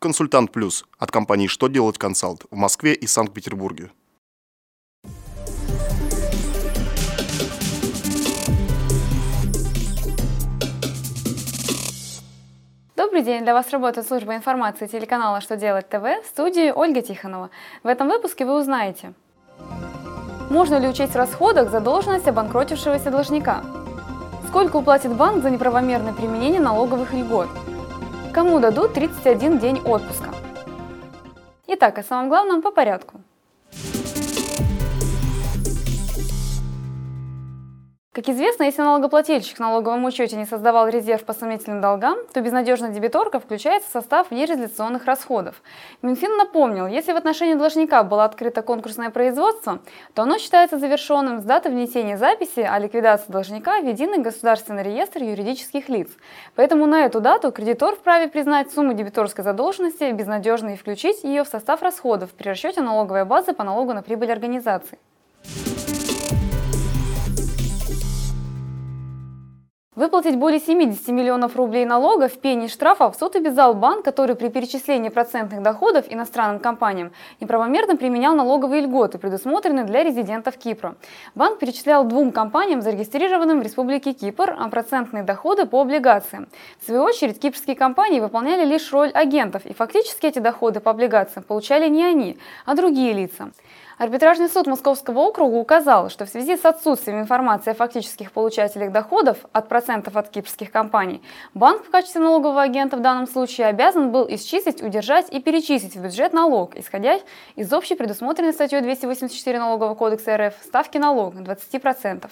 Консультант Плюс от компании «Что делать консалт» в Москве и Санкт-Петербурге. Добрый день! Для вас работает служба информации телеканала «Что делать ТВ» в студии Ольга Тихонова. В этом выпуске вы узнаете Можно ли учесть в расходах задолженность обанкротившегося должника? Сколько уплатит банк за неправомерное применение налоговых льгот? Кому дадут 31 день отпуска? Итак, о самом главном по порядку. Как известно, если налогоплательщик в налоговом учете не создавал резерв по сомнительным долгам, то безнадежная дебиторка включается в состав нереализационных расходов. Минфин напомнил, если в отношении должника было открыто конкурсное производство, то оно считается завершенным с даты внесения записи о ликвидации должника в единый государственный реестр юридических лиц. Поэтому на эту дату кредитор вправе признать сумму дебиторской задолженности безнадежной и включить ее в состав расходов при расчете налоговой базы по налогу на прибыль организации. Выплатить более 70 миллионов рублей налогов, пений штрафов суд обязал банк, который при перечислении процентных доходов иностранным компаниям неправомерно применял налоговые льготы, предусмотренные для резидентов Кипра. Банк перечислял двум компаниям, зарегистрированным в Республике Кипр, процентные доходы по облигациям. В свою очередь, кипрские компании выполняли лишь роль агентов, и фактически эти доходы по облигациям получали не они, а другие лица. Арбитражный суд Московского округа указал, что в связи с отсутствием информации о фактических получателях доходов от процентов от кипрских компаний, банк в качестве налогового агента в данном случае обязан был исчислить, удержать и перечислить в бюджет налог, исходя из общей предусмотренной статьей 284 Налогового кодекса РФ ставки налога 20%.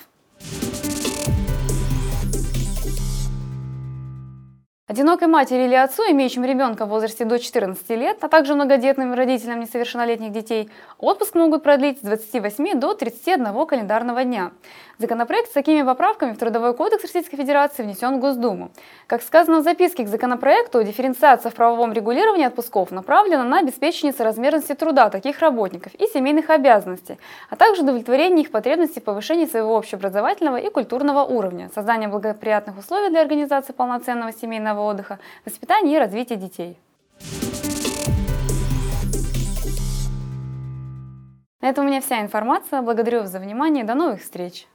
Одинокой матери или отцу, имеющим ребенка в возрасте до 14 лет, а также многодетным родителям несовершеннолетних детей, отпуск могут продлить с 28 до 31 календарного дня. Законопроект с такими поправками в Трудовой кодекс Российской Федерации внесен в Госдуму. Как сказано в записке к законопроекту, дифференциация в правовом регулировании отпусков направлена на обеспечение соразмерности труда таких работников и семейных обязанностей, а также удовлетворение их потребностей в повышении своего общеобразовательного и культурного уровня, создание благоприятных условий для организации полноценного семейного отдыха, воспитания и развития детей. На этом у меня вся информация. Благодарю вас за внимание. До новых встреч!